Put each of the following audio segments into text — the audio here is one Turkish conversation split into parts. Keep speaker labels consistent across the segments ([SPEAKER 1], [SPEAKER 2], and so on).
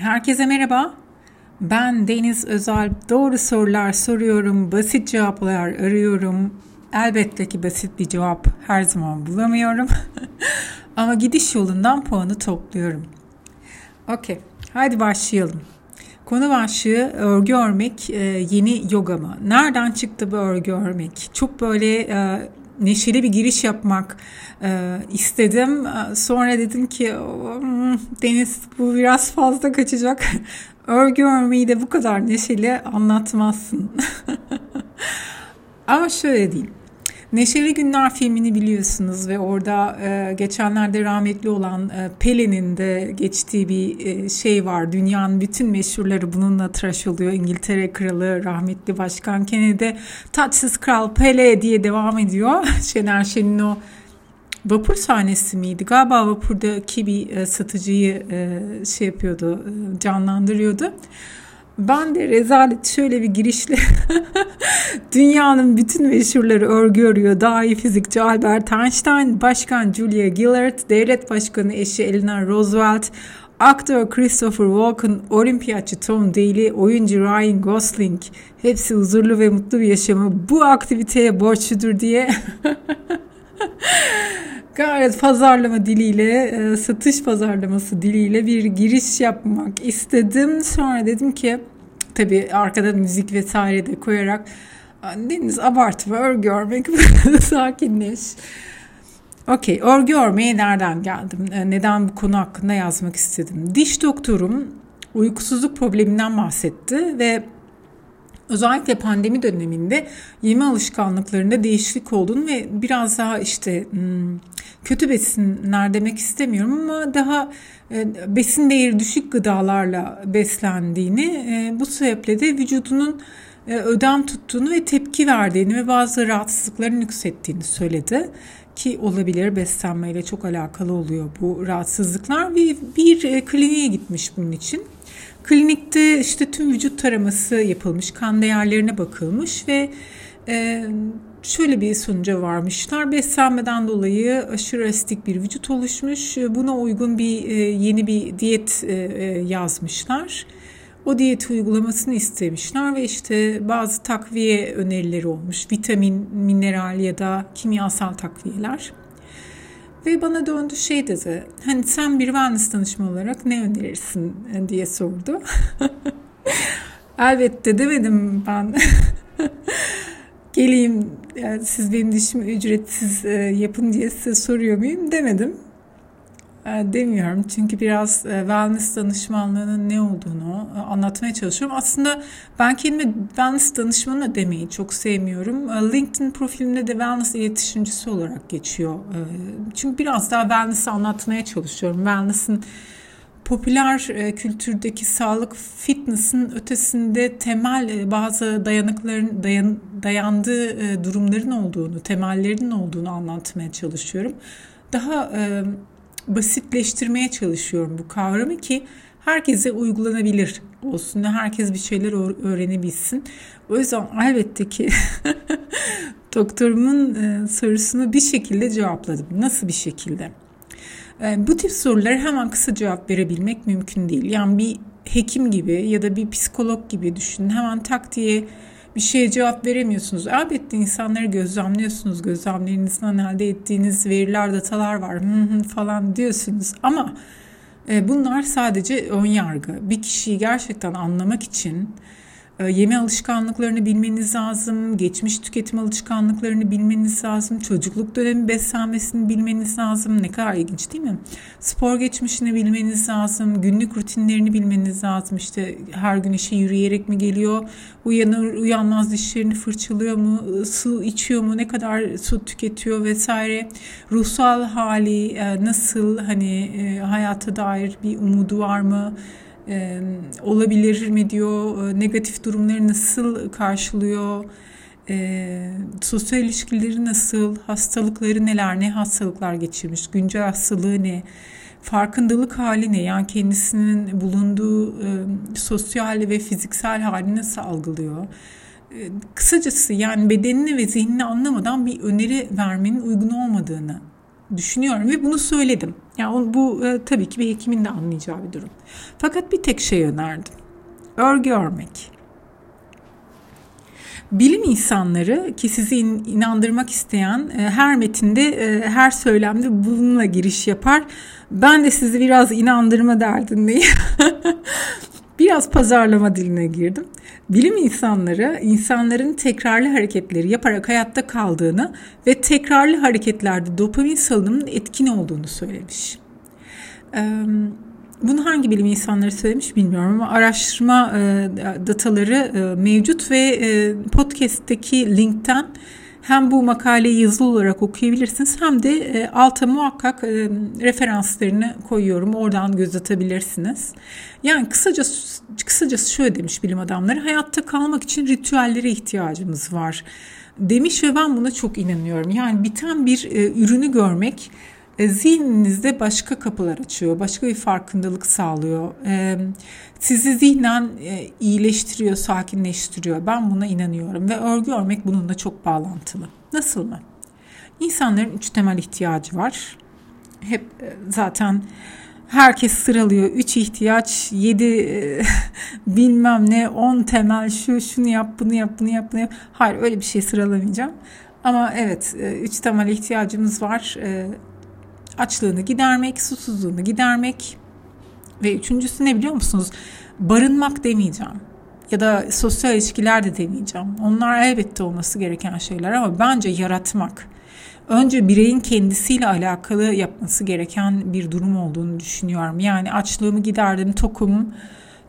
[SPEAKER 1] Herkese merhaba. Ben Deniz Özel. Doğru sorular soruyorum, basit cevaplar arıyorum. Elbette ki basit bir cevap her zaman bulamıyorum. Ama gidiş yolundan puanı topluyorum. Okey, hadi başlayalım. Konu başlığı örgü örmek e, yeni yoga mı? Nereden çıktı bu örgü örmek? Çok böyle e, neşeli bir giriş yapmak e, istedim. E, sonra dedim ki hmm, Deniz bu biraz fazla kaçacak. Örgü örmeyi de bu kadar neşeli anlatmazsın. Ama şöyle diyeyim. Neşeli Günler filmini biliyorsunuz ve orada e, geçenlerde rahmetli olan e, Pelin'in de geçtiği bir e, şey var. Dünyanın bütün meşhurları bununla tıraş oluyor. İngiltere Kralı, rahmetli Başkan Kennedy, Taçsız Kral Pele diye devam ediyor. Şener Şen'in o vapur sahnesi miydi? Galiba vapurdaki bir e, satıcıyı e, şey yapıyordu, e, canlandırıyordu. Ben de rezalet şöyle bir girişle dünyanın bütün meşhurları örgü örüyor. Dahi fizikçi Albert Einstein, Başkan Julia Gillard, Devlet Başkanı eşi Eleanor Roosevelt, aktör Christopher Walken, olimpiyatçı Tom Daly, oyuncu Ryan Gosling hepsi huzurlu ve mutlu bir yaşamı bu aktiviteye borçludur diye gayet pazarlama diliyle, e, satış pazarlaması diliyle bir giriş yapmak istedim. Sonra dedim ki tabii arkada müzik vesaire de koyarak Deniz abartma örgü örmek sakinleş. Okey örgü örmeye nereden geldim? E, neden bu konu hakkında yazmak istedim? Diş doktorum uykusuzluk probleminden bahsetti ve özellikle pandemi döneminde yeme alışkanlıklarında değişiklik olduğunu ve biraz daha işte hmm, kötü besinler demek istemiyorum ama daha e, besin değeri düşük gıdalarla beslendiğini e, bu sebeple de vücudunun e, ödem tuttuğunu ve tepki verdiğini ve bazı rahatsızlıkların yükselttiğini söyledi ki olabilir beslenmeyle çok alakalı oluyor bu rahatsızlıklar ve bir kliniğe gitmiş bunun için. Klinikte işte tüm vücut taraması yapılmış, kan değerlerine bakılmış ve şöyle bir sonuca varmışlar. Beslenmeden dolayı aşırı asitik bir vücut oluşmuş. Buna uygun bir e, yeni bir diyet e, e, yazmışlar. O diyet uygulamasını istemişler ve işte bazı takviye önerileri olmuş. Vitamin, mineral ya da kimyasal takviyeler. Ve bana döndü şey dedi. Hani sen bir wellness danışmanı olarak ne önerirsin diye sordu. Elbette demedim ben. Geleyim yani siz benim dişimi ücretsiz e, yapın diye size soruyor muyum demedim. E, demiyorum çünkü biraz e, wellness danışmanlığının ne olduğunu e, anlatmaya çalışıyorum. Aslında ben kendime wellness danışmanı demeyi çok sevmiyorum. LinkedIn profilimde de wellness iletişimcisi olarak geçiyor. Çünkü biraz daha wellness'ı anlatmaya çalışıyorum. Wellness'ın popüler kültürdeki sağlık fitness'ın ötesinde temel bazı dayanıkların dayan, dayandığı durumların olduğunu, temellerinin olduğunu anlatmaya çalışıyorum. Daha basitleştirmeye çalışıyorum bu kavramı ki herkese uygulanabilir olsun. Herkes bir şeyler öğrenebilsin. O yüzden elbette ki doktorumun e, sorusunu bir şekilde cevapladım. Nasıl bir şekilde? E, bu tip soruları hemen kısa cevap verebilmek mümkün değil. Yani bir hekim gibi ya da bir psikolog gibi düşünün. Hemen tak diye bir şeye cevap veremiyorsunuz. Elbette insanları gözlemliyorsunuz. Gözlemlerinizden elde ettiğiniz veriler, datalar var falan diyorsunuz. Ama e, bunlar sadece ön yargı. Bir kişiyi gerçekten anlamak için ee, yeme alışkanlıklarını bilmeniz lazım, geçmiş tüketim alışkanlıklarını bilmeniz lazım, çocukluk dönemi beslenmesini bilmeniz lazım. Ne kadar ilginç değil mi? Spor geçmişini bilmeniz lazım, günlük rutinlerini bilmeniz lazım. İşte her gün işe yürüyerek mi geliyor, uyanır uyanmaz dişlerini fırçalıyor mu, su içiyor mu, ne kadar su tüketiyor vesaire. Ruhsal hali e, nasıl, hani e, hayata dair bir umudu var mı? E, olabilir mi diyor, e, negatif durumları nasıl karşılıyor, e, sosyal ilişkileri nasıl, hastalıkları neler, ne? Hastalıklar geçirmiş, güncel hastalığı ne, farkındalık hali ne, yani kendisinin bulunduğu e, sosyal ve fiziksel hali nasıl algılıyor. E, kısacası yani bedenini ve zihnini anlamadan bir öneri vermenin uygun olmadığını düşünüyorum ve bunu söyledim. Yani bu e, tabii ki bir hekimin de anlayacağı bir durum. Fakat bir tek şey önerdim. Örgü örmek. Bilim insanları ki sizi inandırmak isteyen e, her metinde, e, her söylemde bununla giriş yapar. Ben de sizi biraz inandırma derdindeyim. biraz pazarlama diline girdim. Bilim insanları insanların tekrarlı hareketleri yaparak hayatta kaldığını ve tekrarlı hareketlerde dopamin salınımının etkin olduğunu söylemiş. Bunu hangi bilim insanları söylemiş bilmiyorum ama araştırma dataları mevcut ve podcast'teki linkten hem bu makaleyi yazılı olarak okuyabilirsiniz hem de e, alta muhakkak e, referanslarını koyuyorum. Oradan göz atabilirsiniz. Yani kısaca kısacası şöyle demiş bilim adamları. Hayatta kalmak için ritüellere ihtiyacımız var demiş ve ben buna çok inanıyorum. Yani biten bir e, ürünü görmek zihninizde başka kapılar açıyor, başka bir farkındalık sağlıyor. E, sizi zihnen e, iyileştiriyor, sakinleştiriyor. Ben buna inanıyorum ve örgü örmek bununla çok bağlantılı. Nasıl mı? İnsanların üç temel ihtiyacı var. Hep zaten herkes sıralıyor. Üç ihtiyaç, yedi bilmem ne, on temel şu, şunu yap, bunu yap, bunu yap, bunu yap. Hayır öyle bir şey sıralamayacağım. Ama evet üç temel ihtiyacımız var açlığını gidermek, susuzluğunu gidermek ve üçüncüsü ne biliyor musunuz? Barınmak demeyeceğim ya da sosyal ilişkiler de demeyeceğim. Onlar elbette olması gereken şeyler ama bence yaratmak. Önce bireyin kendisiyle alakalı yapması gereken bir durum olduğunu düşünüyorum. Yani açlığımı giderdim, tokum,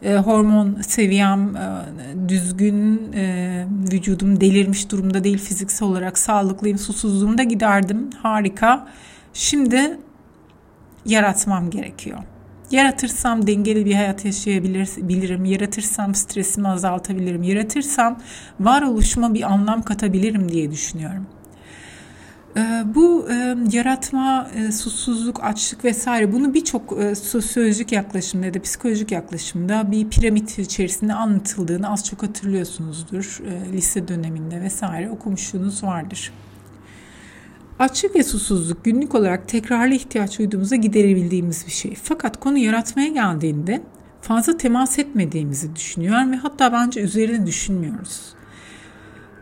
[SPEAKER 1] e, hormon seviyem e, düzgün, e, vücudum delirmiş durumda değil fiziksel olarak sağlıklıyım, susuzluğumu da giderdim. Harika. Şimdi yaratmam gerekiyor. Yaratırsam dengeli bir hayat yaşayabilirim. Yaratırsam stresimi azaltabilirim. Yaratırsam varoluşuma bir anlam katabilirim diye düşünüyorum. Ee, bu e, yaratma, e, susuzluk, açlık vesaire bunu birçok e, sosyolojik yaklaşımda ya da psikolojik yaklaşımda bir piramit içerisinde anlatıldığını az çok hatırlıyorsunuzdur. Lise döneminde vesaire okumuşluğunuz vardır. Açlık ve susuzluk günlük olarak tekrarlı ihtiyaç duyduğumuzda giderebildiğimiz bir şey. Fakat konu yaratmaya geldiğinde fazla temas etmediğimizi düşünüyorum ve hatta bence üzerine düşünmüyoruz.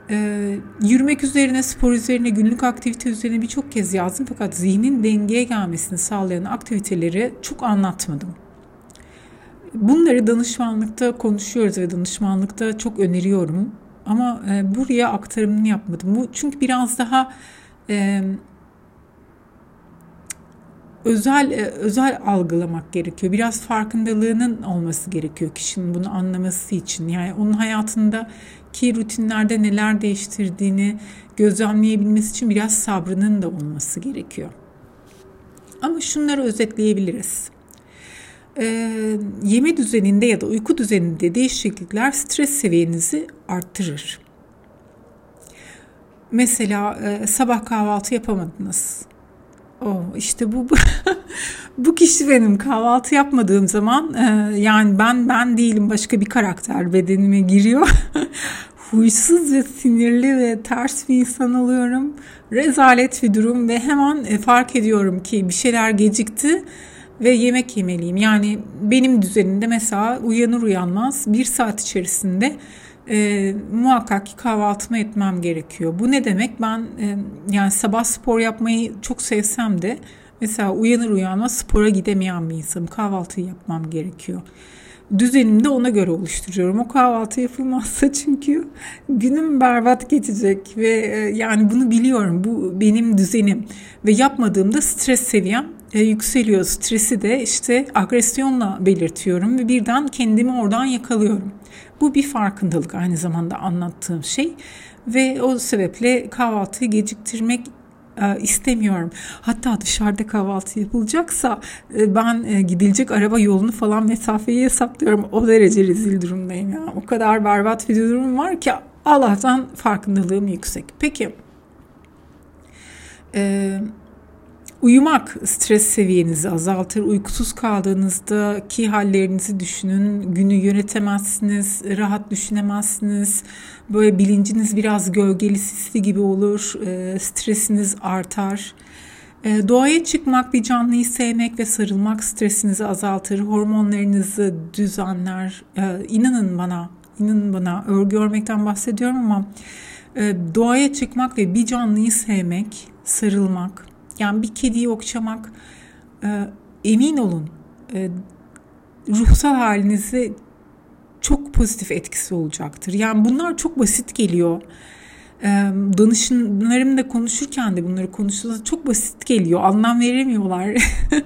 [SPEAKER 1] Ee, yürümek üzerine, spor üzerine, günlük aktivite üzerine birçok kez yazdım fakat zihnin dengeye gelmesini sağlayan aktiviteleri çok anlatmadım. Bunları danışmanlıkta konuşuyoruz ve danışmanlıkta çok öneriyorum. Ama e, buraya aktarımını yapmadım. Bu çünkü biraz daha e, özel özel algılamak gerekiyor. Biraz farkındalığının olması gerekiyor kişinin bunu anlaması için. Yani onun hayatında ki rutinlerde neler değiştirdiğini gözlemleyebilmesi için biraz sabrının da olması gerekiyor. Ama şunları özetleyebiliriz. Ee, yeme düzeninde ya da uyku düzeninde değişiklikler stres seviyenizi arttırır. Mesela e, sabah kahvaltı yapamadınız. Oh, işte bu bu kişi benim kahvaltı yapmadığım zaman e, yani ben ben değilim başka bir karakter bedenime giriyor. Huysuz ve sinirli ve ters bir insan oluyorum. Rezalet bir durum ve hemen e, fark ediyorum ki bir şeyler gecikti ve yemek yemeliyim. Yani benim düzenimde mesela uyanır uyanmaz bir saat içerisinde e, muhakkak ki kahvaltımı etmem gerekiyor. Bu ne demek? Ben e, yani sabah spor yapmayı çok sevsem de mesela uyanır uyanmaz spora gidemeyen bir insanım. Kahvaltıyı yapmam gerekiyor. Düzenimi de ona göre oluşturuyorum. O kahvaltı yapılmazsa çünkü günüm berbat geçecek ve e, yani bunu biliyorum. Bu benim düzenim ve yapmadığımda stres seviyem e, yükseliyor. Stresi de işte agresyonla belirtiyorum ve birden kendimi oradan yakalıyorum. Bu bir farkındalık aynı zamanda anlattığım şey ve o sebeple kahvaltıyı geciktirmek e, istemiyorum. Hatta dışarıda kahvaltı yapılacaksa e, ben e, gidilecek araba yolunu falan mesafeyi hesaplıyorum. O derece rezil durumdayım ya. O kadar berbat bir durum var ki Allah'tan farkındalığım yüksek. Peki. Eee Uyumak stres seviyenizi azaltır. Uykusuz kaldığınızdaki hallerinizi düşünün. Günü yönetemezsiniz, rahat düşünemezsiniz. Böyle bilinciniz biraz gölgeli sisli gibi olur. E, stresiniz artar. E, doğaya çıkmak, bir canlıyı sevmek ve sarılmak stresinizi azaltır, hormonlarınızı düzenler. E, inanın bana, inanın bana örgü örmekten bahsediyorum ama e, doğaya çıkmak ve bir canlıyı sevmek, sarılmak, yani bir kediyi okşamak, e, emin olun e, ruhsal halinizi çok pozitif etkisi olacaktır. Yani bunlar çok basit geliyor. Danışınlarımla konuşurken de bunları konuştuğunda çok basit geliyor. Anlam veremiyorlar.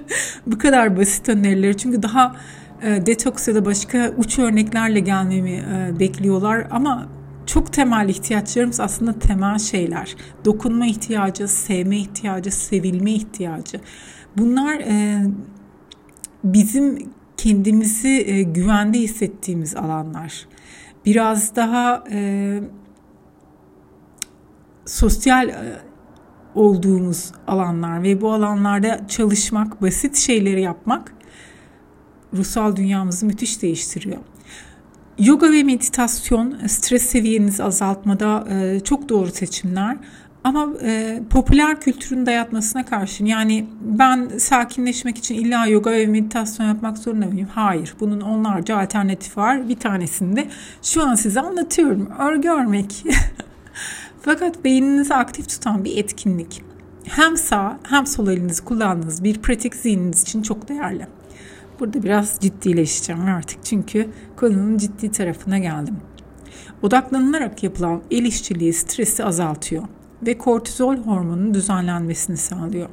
[SPEAKER 1] Bu kadar basit önerileri. Çünkü daha detoks ya da başka uç örneklerle gelmemi bekliyorlar. Ama çok temel ihtiyaçlarımız aslında temel şeyler. Dokunma ihtiyacı, sevme ihtiyacı, sevilme ihtiyacı. Bunlar bizim kendimizi e, güvende hissettiğimiz alanlar. Biraz daha e, sosyal e, olduğumuz alanlar ve bu alanlarda çalışmak, basit şeyleri yapmak ruhsal dünyamızı müthiş değiştiriyor. Yoga ve meditasyon stres seviyenizi azaltmada e, çok doğru seçimler. Ama e, popüler kültürün dayatmasına karşın yani ben sakinleşmek için illa yoga ve meditasyon yapmak zorunda mıyım? Hayır. Bunun onlarca alternatif var. Bir tanesini de şu an size anlatıyorum. Örgü örmek. Fakat beyninizi aktif tutan bir etkinlik. Hem sağ hem sol elinizi kullandığınız bir pratik zihniniz için çok değerli. Burada biraz ciddileşeceğim artık çünkü konunun ciddi tarafına geldim. Odaklanılarak yapılan el işçiliği stresi azaltıyor ve kortizol hormonunun düzenlenmesini sağlıyor.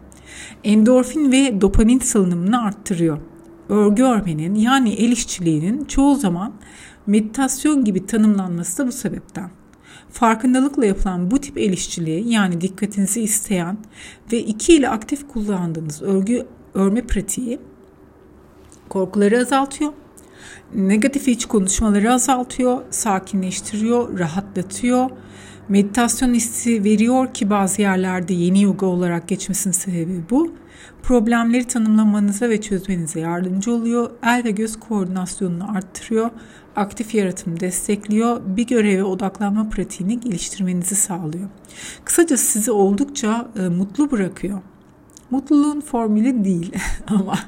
[SPEAKER 1] Endorfin ve dopamin salınımını arttırıyor. Örgü örmenin yani el işçiliğinin çoğu zaman meditasyon gibi tanımlanması da bu sebepten. Farkındalıkla yapılan bu tip el işçiliği yani dikkatinizi isteyen ve iki ile aktif kullandığınız örgü örme pratiği korkuları azaltıyor. Negatif iç konuşmaları azaltıyor, sakinleştiriyor, rahatlatıyor Meditasyon hissi veriyor ki bazı yerlerde yeni yoga olarak geçmesinin sebebi bu. Problemleri tanımlamanıza ve çözmenize yardımcı oluyor. El ve göz koordinasyonunu arttırıyor. Aktif yaratımı destekliyor. Bir göreve odaklanma pratiğini geliştirmenizi sağlıyor. Kısacası sizi oldukça e, mutlu bırakıyor. Mutluluğun formülü değil ama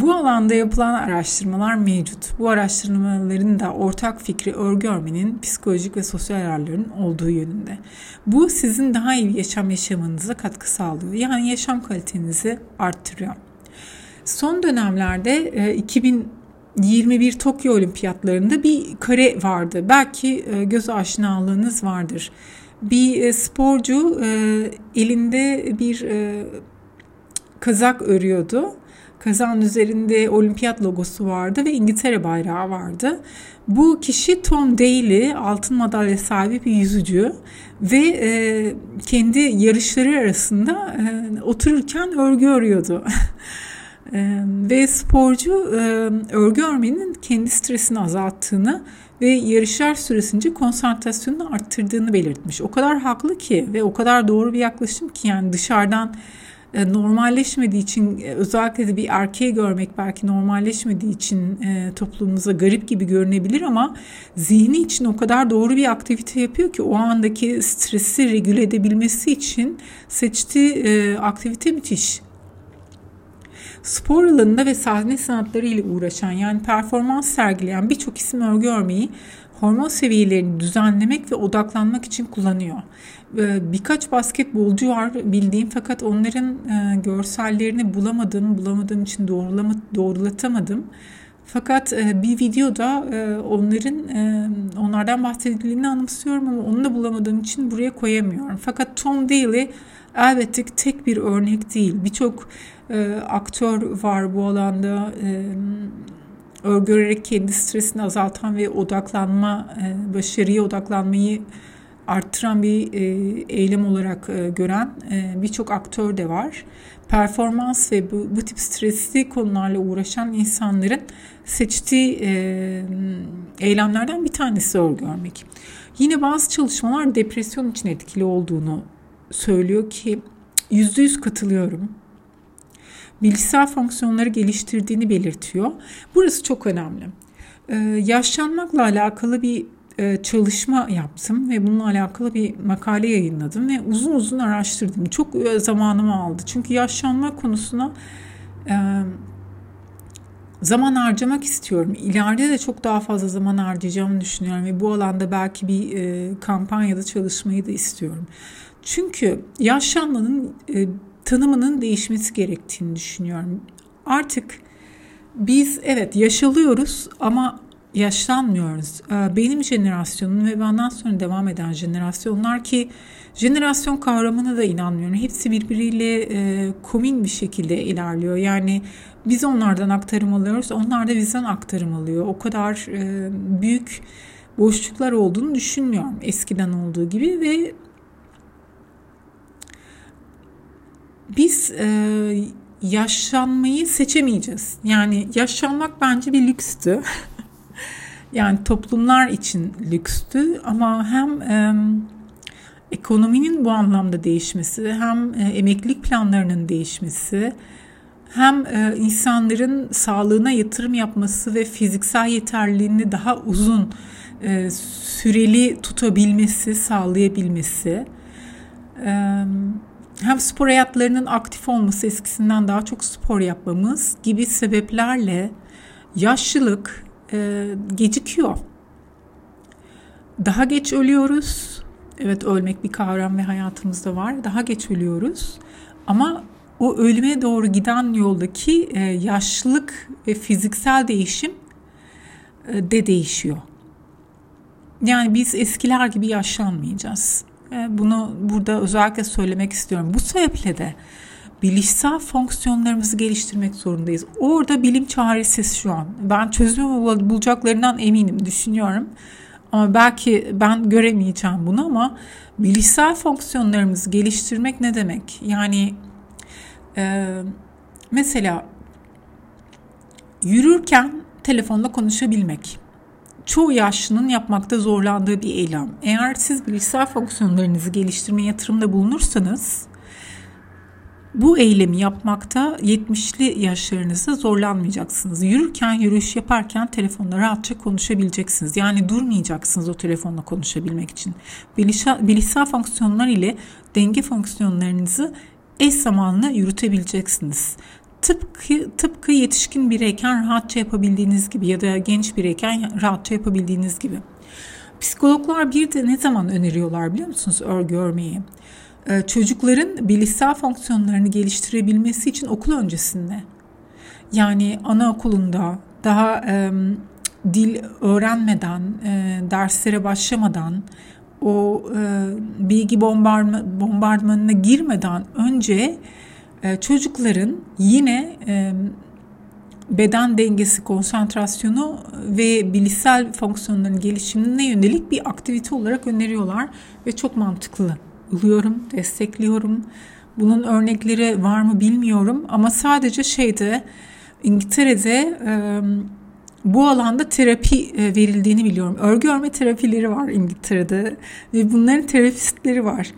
[SPEAKER 1] bu alanda yapılan araştırmalar mevcut. Bu araştırmaların da ortak fikri örgü örmenin psikolojik ve sosyal yararların olduğu yönünde. Bu sizin daha iyi yaşam yaşamanıza katkı sağlıyor. Yani yaşam kalitenizi arttırıyor. Son dönemlerde 2021 e, Tokyo Olimpiyatlarında bir kare vardı. Belki e, göz aşinalığınız vardır. Bir e, sporcu elinde bir kazak örüyordu Kazan üzerinde olimpiyat logosu vardı ve İngiltere bayrağı vardı. Bu kişi Tom Daly, altın madalya sahibi bir yüzücü ve e, kendi yarışları arasında e, otururken örgü örüyordu. e, ve sporcu e, örgü örmenin kendi stresini azalttığını ve yarışlar süresince konsantrasyonunu arttırdığını belirtmiş. O kadar haklı ki ve o kadar doğru bir yaklaşım ki yani dışarıdan e, normalleşmediği için e, özellikle de bir erkeği görmek belki normalleşmediği için e, toplumumuza garip gibi görünebilir ama zihni için o kadar doğru bir aktivite yapıyor ki o andaki stresi regüle edebilmesi için seçtiği aktivite müthiş spor alanında ve sahne sanatları ile uğraşan yani performans sergileyen birçok isim örgü örmeyi hormon seviyelerini düzenlemek ve odaklanmak için kullanıyor. Ee, birkaç basketbolcu var bildiğim fakat onların e, görsellerini bulamadım, bulamadığım için doğrulama, doğrulatamadım. Fakat e, bir videoda e, onların onlardan bahsedildiğini anımsıyorum ama onu da bulamadığım için buraya koyamıyorum. Fakat Tom Daly elbette tek bir örnek değil. Birçok aktör var bu alanda örgürerek kendi stresini azaltan ve odaklanma, başarıya odaklanmayı arttıran bir e, eylem olarak e, gören e, birçok aktör de var. Performans ve bu, bu tip stresli konularla uğraşan insanların seçtiği eylemlerden bir tanesi örgü örmek. Yine bazı çalışmalar depresyon için etkili olduğunu söylüyor ki yüzde yüz katılıyorum. Bilgisayar fonksiyonları geliştirdiğini belirtiyor. Burası çok önemli. Ee, yaşlanmakla alakalı bir e, çalışma yaptım ve bununla alakalı bir makale yayınladım ve uzun uzun araştırdım. Çok e, zamanımı aldı. Çünkü yaşlanma konusuna e, zaman harcamak istiyorum. İleride de çok daha fazla zaman harcayacağımı düşünüyorum ve bu alanda belki bir kampanyada çalışmayı da istiyorum. Çünkü yaşlanmanın tanımının değişmesi gerektiğini düşünüyorum. Artık biz evet yaşalıyoruz ama yaşlanmıyoruz. Ee, benim jenerasyonum ve benden sonra devam eden jenerasyonlar ki jenerasyon kavramına da inanmıyorum. Hepsi birbiriyle e, komün bir şekilde ilerliyor. Yani biz onlardan aktarım alıyoruz, onlar da bizden aktarım alıyor. O kadar e, büyük boşluklar olduğunu düşünmüyorum eskiden olduğu gibi ve biz e, yaşlanmayı seçemeyeceğiz. Yani yaşlanmak bence bir lükstü. yani toplumlar için lükstü ama hem e, ekonominin bu anlamda değişmesi, hem e, emeklilik planlarının değişmesi, hem e, insanların sağlığına yatırım yapması ve fiziksel yeterliliğini daha uzun e, süreli tutabilmesi, sağlayabilmesi, e, hem spor hayatlarının aktif olması, eskisinden daha çok spor yapmamız gibi sebeplerle yaşlılık e, gecikiyor. Daha geç ölüyoruz. Evet ölmek bir kavram ve hayatımızda var. Daha geç ölüyoruz. Ama o ölüme doğru giden yoldaki e, yaşlılık ve fiziksel değişim e, de değişiyor. Yani biz eskiler gibi yaşlanmayacağız. E, bunu burada özellikle söylemek istiyorum. Bu sebeple de bilişsel fonksiyonlarımızı geliştirmek zorundayız. Orada bilim çaresiz şu an. Ben çözümü bulacaklarından eminim, düşünüyorum. Ama belki ben göremeyeceğim bunu ama bilişsel fonksiyonlarımızı geliştirmek ne demek? Yani e, mesela yürürken telefonla konuşabilmek çoğu yaşlının yapmakta zorlandığı bir eylem. Eğer siz bilişsel fonksiyonlarınızı geliştirme yatırımda bulunursanız bu eylemi yapmakta 70'li yaşlarınızda zorlanmayacaksınız. Yürürken, yürüyüş yaparken telefonla rahatça konuşabileceksiniz. Yani durmayacaksınız o telefonla konuşabilmek için. Bilişsel, fonksiyonlar ile denge fonksiyonlarınızı eş zamanlı yürütebileceksiniz. Tıpkı, tıpkı yetişkin bireyken rahatça yapabildiğiniz gibi ya da genç bireyken rahatça yapabildiğiniz gibi. Psikologlar bir de ne zaman öneriyorlar biliyor musunuz örgü örmeyi? Ee, çocukların bilişsel fonksiyonlarını geliştirebilmesi için okul öncesinde. Yani anaokulunda daha e, dil öğrenmeden, e, derslere başlamadan, o e, bilgi bombardıma, bombardımanına girmeden önce e, çocukların yine e, beden dengesi, konsantrasyonu ve bilişsel fonksiyonların gelişimine yönelik bir aktivite olarak öneriyorlar ve çok mantıklı buluyorum, destekliyorum. Bunun örnekleri var mı bilmiyorum ama sadece şeyde İngiltere'de e, bu alanda terapi verildiğini biliyorum. Örgü örme terapileri var İngiltere'de ve bunların terapistleri var.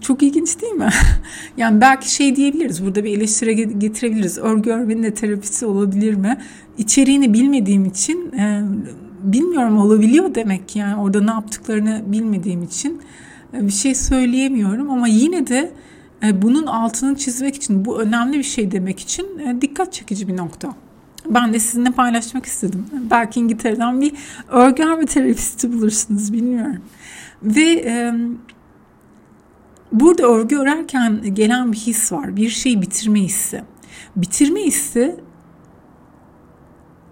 [SPEAKER 1] Çok ilginç değil mi? yani belki şey diyebiliriz. Burada bir eleştiri getirebiliriz. Örgü örmenin de terapisi olabilir mi? İçeriğini bilmediğim için e, bilmiyorum olabiliyor demek. Yani orada ne yaptıklarını bilmediğim için bir şey söyleyemiyorum ama yine de e, bunun altını çizmek için bu önemli bir şey demek için e, dikkat çekici bir nokta. Ben de sizinle paylaşmak istedim. Belki İngiltere'den bir örgü örme terapisti bulursunuz bilmiyorum. Ve Burada örgü örerken gelen bir his var. Bir şeyi bitirme hissi. Bitirme hissi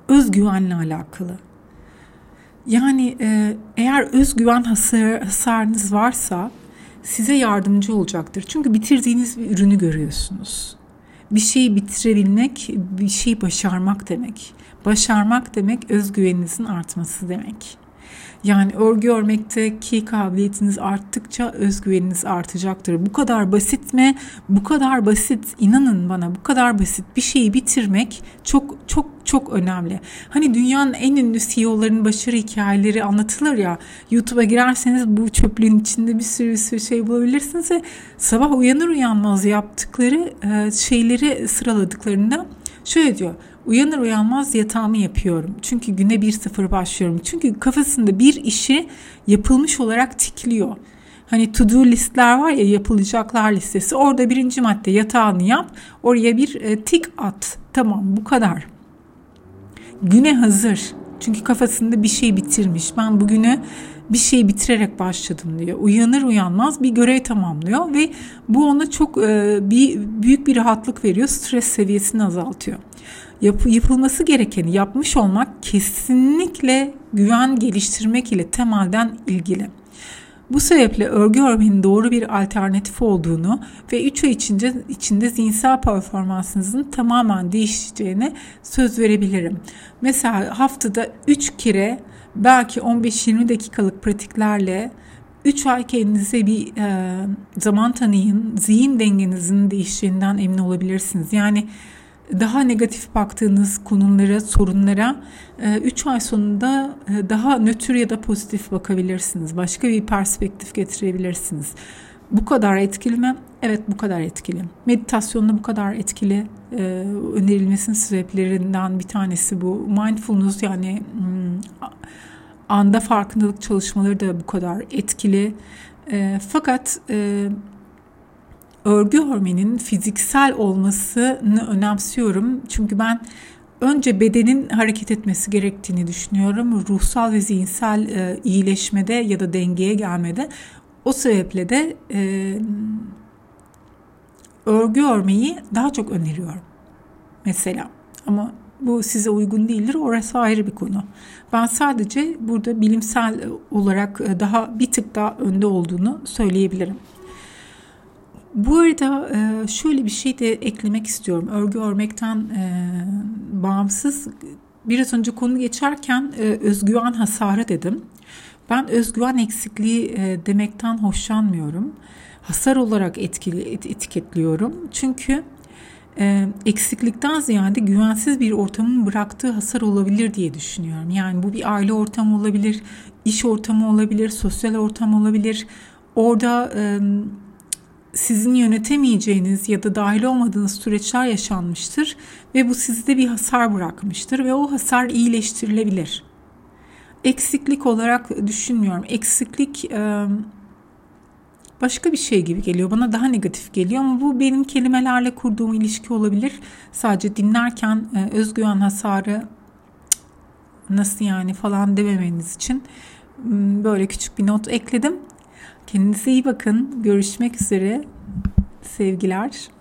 [SPEAKER 1] özgüvenle alakalı. Yani e, eğer özgüven hasar, hasarınız varsa size yardımcı olacaktır. Çünkü bitirdiğiniz bir ürünü görüyorsunuz. Bir şeyi bitirebilmek, bir şeyi başarmak demek. Başarmak demek özgüveninizin artması demek. Yani örgü örmekteki kabiliyetiniz arttıkça özgüveniniz artacaktır. Bu kadar basit mi? Bu kadar basit. inanın bana bu kadar basit bir şeyi bitirmek çok çok çok önemli. Hani dünyanın en ünlü CEO'ların başarı hikayeleri anlatılır ya. YouTube'a girerseniz bu çöplüğün içinde bir sürü bir sürü şey bulabilirsiniz ve sabah uyanır uyanmaz yaptıkları şeyleri sıraladıklarında şöyle diyor. Uyanır uyanmaz yatağımı yapıyorum. Çünkü güne bir sıfır başlıyorum. Çünkü kafasında bir işi yapılmış olarak tikliyor. Hani to do listler var ya yapılacaklar listesi. Orada birinci madde yatağını yap. Oraya bir e, tik at. Tamam bu kadar. Güne hazır. Çünkü kafasında bir şey bitirmiş. Ben bugünü bir şey bitirerek başladım diyor. Uyanır uyanmaz bir görev tamamlıyor ve bu ona çok e, bir büyük bir rahatlık veriyor. Stres seviyesini azaltıyor. Yap, yapılması gerekeni yapmış olmak kesinlikle güven geliştirmek ile temelden ilgili. Bu sebeple örgü örmenin doğru bir alternatif olduğunu ve 3 ay içinde, içinde zihinsel performansınızın tamamen değişeceğine söz verebilirim. Mesela haftada 3 kere belki 15-20 dakikalık pratiklerle 3 ay kendinize bir e, zaman tanıyın. Zihin dengenizin değişeceğinden emin olabilirsiniz. Yani daha negatif baktığınız konulara, sorunlara 3 e, ay sonunda e, daha nötr ya da pozitif bakabilirsiniz. Başka bir perspektif getirebilirsiniz. Bu kadar etkili mi? Evet bu kadar etkili. Meditasyonda bu kadar etkili e, önerilmesinin sebeplerinden bir tanesi bu. Mindfulness yani hmm, anda farkındalık çalışmaları da bu kadar etkili. fakat örgü örmenin fiziksel olmasını önemsiyorum. Çünkü ben önce bedenin hareket etmesi gerektiğini düşünüyorum. Ruhsal ve zihinsel e, iyileşmede ya da dengeye gelmede. O sebeple de e, örgü örmeyi daha çok öneriyorum. Mesela ama bu size uygun değildir. Orası ayrı bir konu. Ben sadece burada bilimsel olarak daha bir tık daha önde olduğunu söyleyebilirim. Bu arada e, şöyle bir şey de eklemek istiyorum. Örgü örmekten e, bağımsız biraz önce konu geçerken e, özgüven hasarı dedim. Ben özgüven eksikliği demekten hoşlanmıyorum. Hasar olarak etkili etiketliyorum. Çünkü eksiklikten ziyade güvensiz bir ortamın bıraktığı hasar olabilir diye düşünüyorum. Yani bu bir aile ortamı olabilir, iş ortamı olabilir, sosyal ortam olabilir. Orada sizin yönetemeyeceğiniz ya da dahil olmadığınız süreçler yaşanmıştır ve bu sizde bir hasar bırakmıştır ve o hasar iyileştirilebilir. Eksiklik olarak düşünmüyorum. Eksiklik başka bir şey gibi geliyor. Bana daha negatif geliyor ama bu benim kelimelerle kurduğum ilişki olabilir. Sadece dinlerken özgüven hasarı nasıl yani falan dememeniz için böyle küçük bir not ekledim. Kendinize iyi bakın. Görüşmek üzere. Sevgiler.